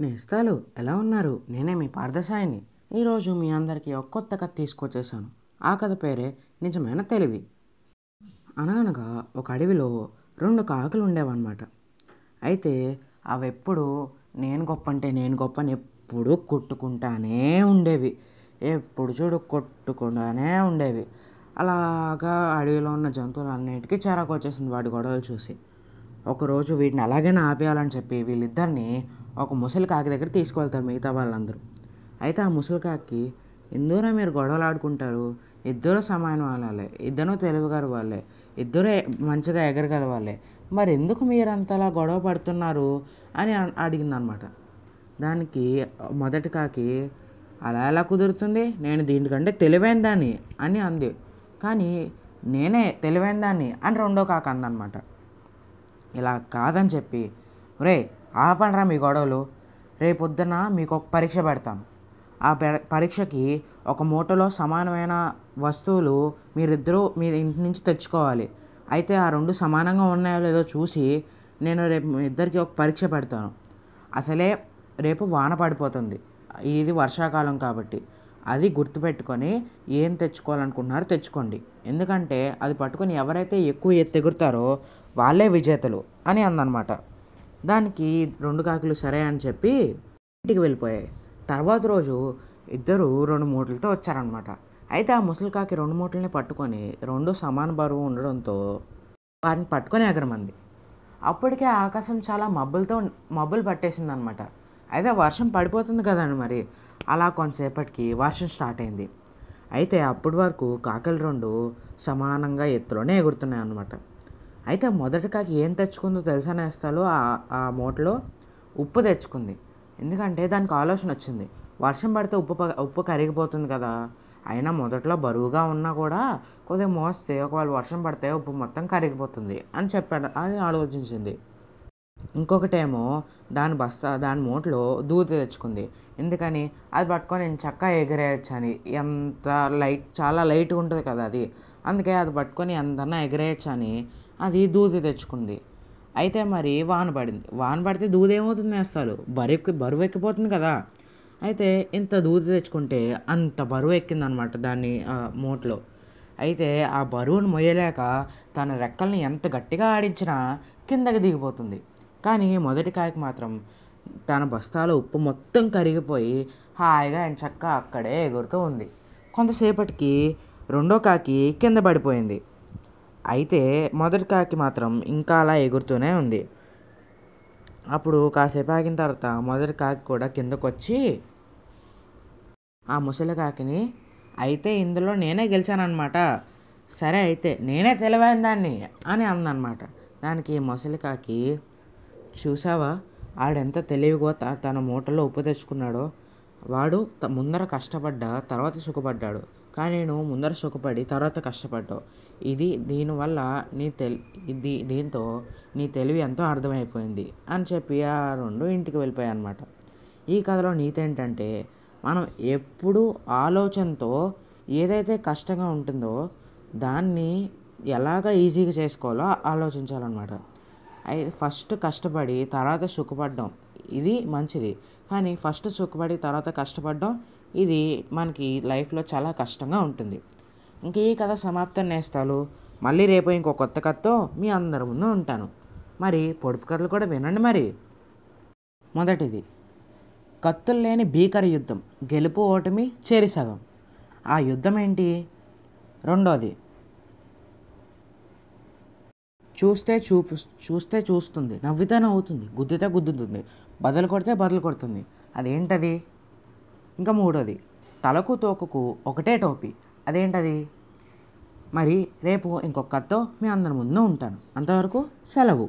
నేస్తాలు ఎలా ఉన్నారు? నేనే మీ పార్థసాయిని ఈరోజు మీ అందరికీ ఒక కొత్త కథ తీసుకొచ్చేసాను ఆ కథ పేరే నిజమైన తెలివి. అనగనగా ఒక అడవిలో రెండు కాకులు ఉండేవన్నమాట అయితే అవి ఎప్పుడు నేను గొప్ప అంటే నేను గొప్ప అని ఎప్పుడు కొట్టుకుంటానే ఉండేవి. ఎప్పుడు చూడు కొట్టుకుంటానే ఉండేవి. అలాగా అడవిలో ఉన్న జంతువులన్నిటికీ చిరాకు వచ్చేసింది వాటి గొడవలు చూసి. ఒకరోజు వీటిని అలాగైనా ఆపేయాలని చెప్పి వీళ్ళిద్దరిని ఒక ముసలి కాకి దగ్గర తీసుకువెళ్తారు మిగతా వాళ్ళందరూ. అయితే ఆ ముసలి కాకి ఎందులో మీరు గొడవలు ఆడుకుంటారు. ఇద్దరు సమానం వాళ్ళే ఇద్దరు తెలుగుగారు వాళ్ళే. ఇద్దరు మంచిగా ఎగరగల వాళ్ళే. మరి ఎందుకు మీరు అంతలా గొడవ పడుతున్నారు? అని అడిగింది అనమాట దానికి మొదటి కాకి అలా ఎలా కుదురుతుంది? నేను దీనికంటే తెలివైన దాన్ని అని అంది. కానీ నేనే తెలివైన దాన్ని అని రెండో కాక అందనమాట. ఇలా కాదని చెప్పి రే ఆపండ్రా మీ గొడవలు. రేపొద్దున మీకు ఒక పరీక్ష పెడతాను. ఆ పరీక్షకి ఒక మూటలో సమానమైన వస్తువులు మీరిద్దరూ మీ ఇంటి నుంచి తెచ్చుకోవాలి. అయితే ఆ రెండు సమానంగా ఉన్నాయో లేదో చూసి నేను రేపు మీ ఇద్దరికి ఒక పరీక్ష పెడతాను. అసలే రేపు వాన పడిపోతుంది. ఇది వర్షాకాలం కాబట్టి. అది గుర్తుపెట్టుకొని ఏం తెచ్చుకోవాలనుకుంటున్నారో తెచ్చుకోండి. ఎందుకంటే అది పట్టుకొని ఎవరైతే ఎక్కువ ఎత్తు ఎగురుతారో వాళ్ళే విజేతలు అని అందనమాట. దానికి రెండు కాకులు సరే అని చెప్పి ఇంటికి వెళ్ళిపోయాయి. తర్వాత రోజు ఇద్దరు రెండు మూటలతో వచ్చారనమాట. అయితే ఆ ముసలి కాకి రెండు మూటల్ని పట్టుకొని రెండు సమాన బరువు ఉండడంతో వాటిని పట్టుకొని ఎగరమంది. అప్పటికే ఆకాశం చాలా మబ్బులతో మబ్బులు పట్టేసింది అనమాట అయితే వర్షం పడిపోతుంది కదండి మరి. అలా కొంతసేపటికి వర్షం స్టార్ట్ అయింది. అయితే అప్పటి వరకు కాకలు రెండు సమానంగా ఎత్తులోనే ఎగురుతున్నాయి అన్నమాట అయితే మొదటి కాకి ఏం తెచ్చుకుందో తెలుసా నేస్తాలు? ఆ మూటలో ఉప్పు తెచ్చుకుంది. ఎందుకంటే దానికి ఆలోచన వచ్చింది. వర్షం పడితే ఉప్పు ఉప్పు కరిగిపోతుంది కదా. అయినా మొదట్లో బరువుగా ఉన్నా కూడా కొద్దిగా మోస్తే ఒకవేళ వర్షం పడితే ఉప్పు మొత్తం కరిగిపోతుంది అని చెప్పాడు అని ఆలోచించింది. ఇంకొకటేమో దాని బస్తా దాని మూటలో దూత తెచ్చుకుంది. ఎందుకని? అది పట్టుకొని నేను చక్కగా ఎగిరేయచ్చు అని ఎంత లైట్ చాలా లైట్గా ఉంటుంది కదా అది. అందుకే అది పట్టుకొని ఎంతనా ఎగిరేయచ్చు అని అది దూది తెచ్చుకుంది. అయితే మరి వాన పడింది. వాన పడితే దూది ఏమవుతుంది వేస్తారు బరువు బరువు ఎక్కిపోతుంది కదా. అయితే ఇంత దూది తెచ్చుకుంటే అంత బరువు ఎక్కిందనమాట దాన్ని మూటలో. అయితే ఆ బరువును మొయ్యలేక తన రెక్కల్ని ఎంత గట్టిగా ఆడించినా కిందకి దిగిపోతుంది. కానీ మొదటి కాయకు మాత్రం తన బస్తాలో ఉప్పు మొత్తం కరిగిపోయి హాయిగా ఆయన చక్క అక్కడే ఎగురుతూ ఉంది. కొంతసేపటికి రెండో కాకి కింద పడిపోయింది. అయితే మొదటి కాకి మాత్రం ఇంకా అలా ఎగురుతూనే ఉంది. అప్పుడు కాసేపు ఆగిన తర్వాత మొదటి కాకి కూడా కిందకు వచ్చి ఆ ముసలి కాకిని అయితే ఇందులో నేనే గెలిచానమాట సరే అయితే నేనే తెలివైన దాన్ని అని అందనమాట దానికి ముసలి కాకి చూసావా ఆడెంత తెలివిగా తన మూటలో ఉప్పు తెచ్చుకున్నాడో. వాడు ముందర కష్టపడ్డా తర్వాత సుఖపడ్డాడు. కానీ నువ్వు ముందర సుఖపడి తర్వాత కష్టపడ్డావు. ఇది దీనివల్ల నీ తెలి ఇది దీంతో నీ తెలివి ఎంతో అర్థమైపోయింది అని చెప్పి ఆ రెండు ఇంటికి వెళ్ళిపోయాయి అనమాట ఈ కథలో నీతి ఏంటంటే మనం ఎప్పుడు ఆలోచనతో ఏదైతే కష్టంగా ఉంటుందో దాన్ని ఎలాగ ఈజీగా చేసుకోవాలో ఆలోచించాలన్నమాట. అయితే ఫస్ట్ కష్టపడి తర్వాత సుఖపడ్డం. ఇది మంచిది. కానీ ఫస్ట్ సుఖపడి తర్వాత కష్టపడడం ఇది మనకి లైఫ్లో చాలా కష్టంగా ఉంటుంది. ఇంక ఈ కథ సమాప్తం నేస్తాలు. మళ్ళీ రేపు ఇంకో కొత్త కథతో మీ అందరి ముందు ఉంటాను. మరి పొడుపు కథలు కూడా వినండి మరి. మొదటిది. కత్తులు లేని భీకర యుద్ధం. గెలుపు ఓటమి చేరి సగం. ఆ యుద్ధం ఏంటి? రెండోది. చూస్తే చూపు చూస్తే చూస్తుంది. నవ్వితే నవ్వుతుంది. గుద్దితే గుద్దుతుంది. బదులు కొడితే బదులు కొడుతుంది. అదేంటది? ఇంకా మూడోది. తలకు తోకకు ఒకటే టోపీ. అదేంటది? మరి రేపు ఇంకొక కథతో మీ అందరి ముందు ఉంటాను. అంతవరకు సెలవు.